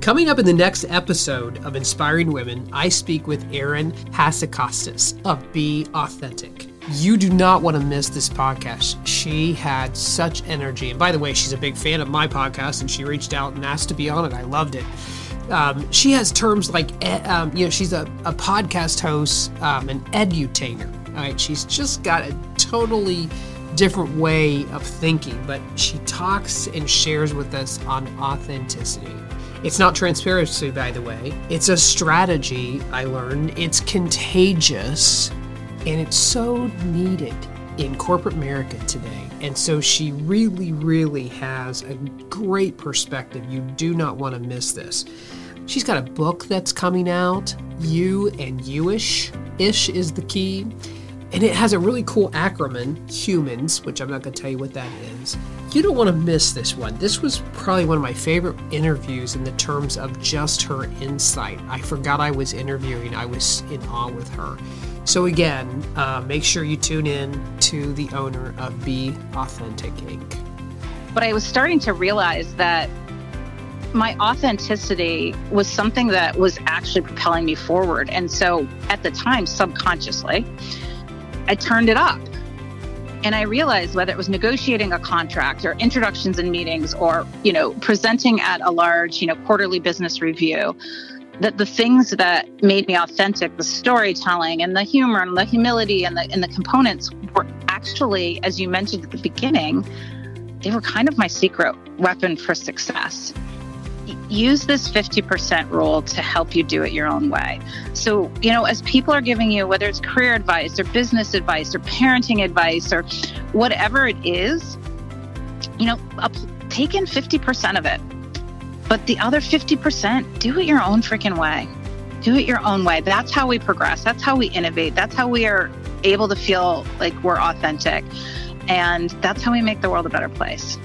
Coming up in the next episode of Inspiring Women, I speak with Erin Hatzikostas of Be Authentic. You do not want to miss this podcast. She had such energy. And by the way, she's a big fan of my podcast and she reached out and asked to be on it. I loved it. Um, she has terms like, um, you know, she's a, a podcast host, um, an edutainer. All right. She's just got a totally different way of thinking, but she talks and shares with us on authenticity. It's not transparency, by the way. It's a strategy, I learned. It's contagious, and it's so needed in corporate America today. And so she really, really has a great perspective. You do not want to miss this. She's got a book that's coming out, You and Youish. Ish is the key. And it has a really cool acronym, HUMANS, which I'm not going to tell you what that is. You don't want to miss this one. This was probably one of my favorite interviews in the terms of just her insight. I forgot I was interviewing, I was in awe with her. So, again, uh, make sure you tune in to the owner of Be Authentic Inc. But I was starting to realize that my authenticity was something that was actually propelling me forward. And so, at the time, subconsciously, I turned it up. And I realized whether it was negotiating a contract or introductions and meetings or, you know, presenting at a large, you know, quarterly business review, that the things that made me authentic, the storytelling and the humor and the humility and the and the components were actually, as you mentioned at the beginning, they were kind of my secret weapon for success use this 50% rule to help you do it your own way. So, you know, as people are giving you, whether it's career advice or business advice or parenting advice or whatever it is, you know, take in 50% of it. But the other 50%, do it your own freaking way. Do it your own way. That's how we progress. That's how we innovate. That's how we are able to feel like we're authentic. And that's how we make the world a better place.